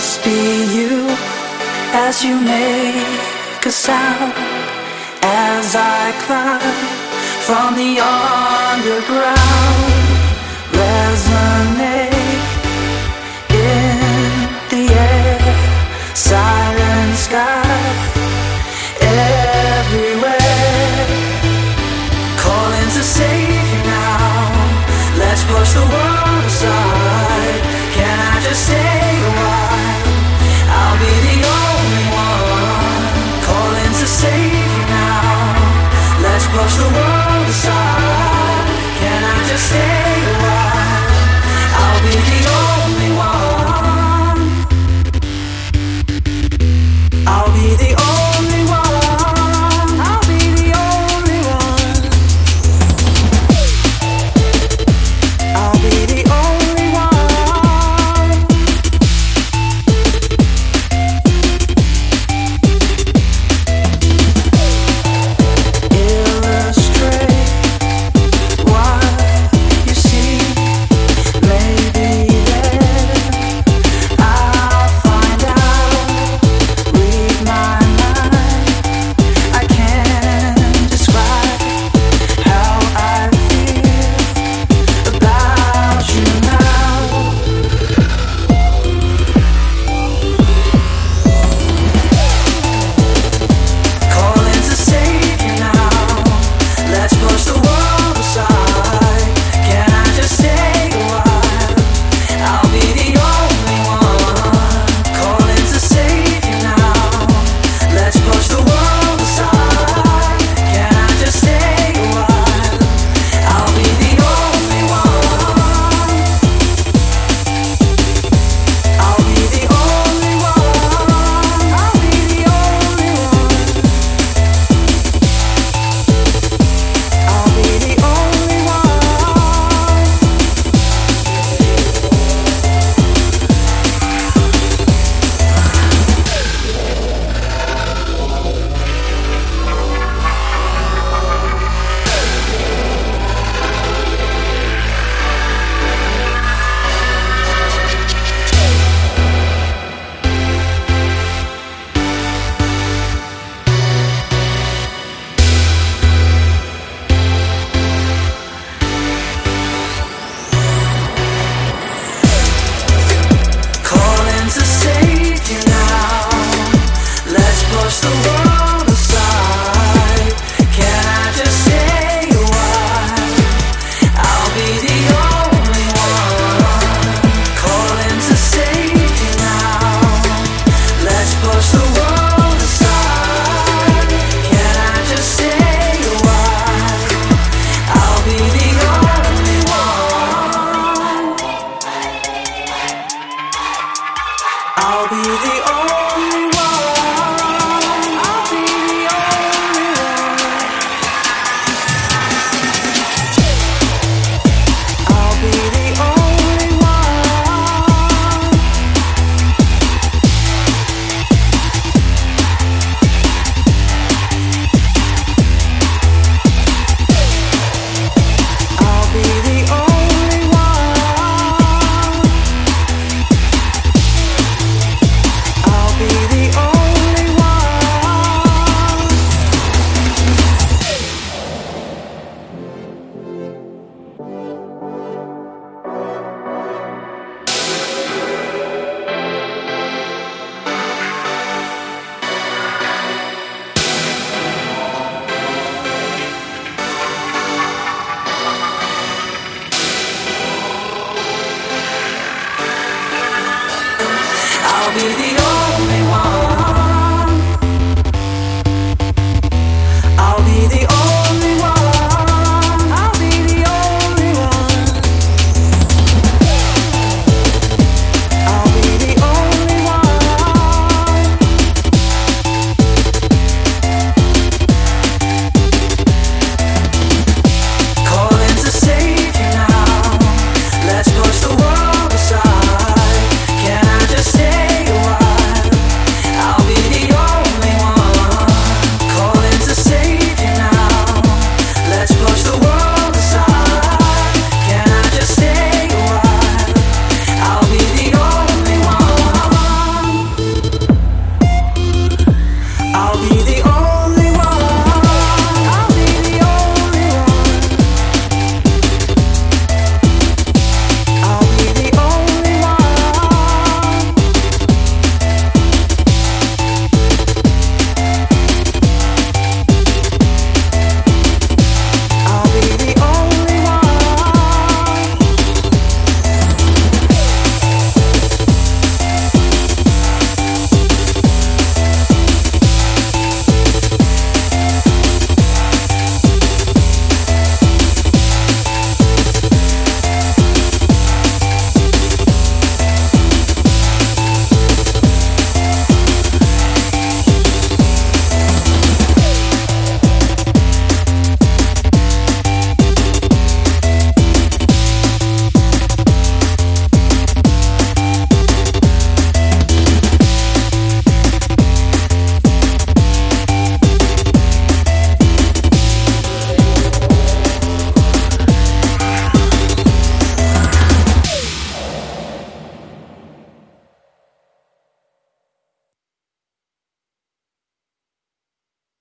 must be you as you make a sound as I climb from the underground. Resonate in the air, silent sky everywhere. calling to save you now. Let's push the world. across the world.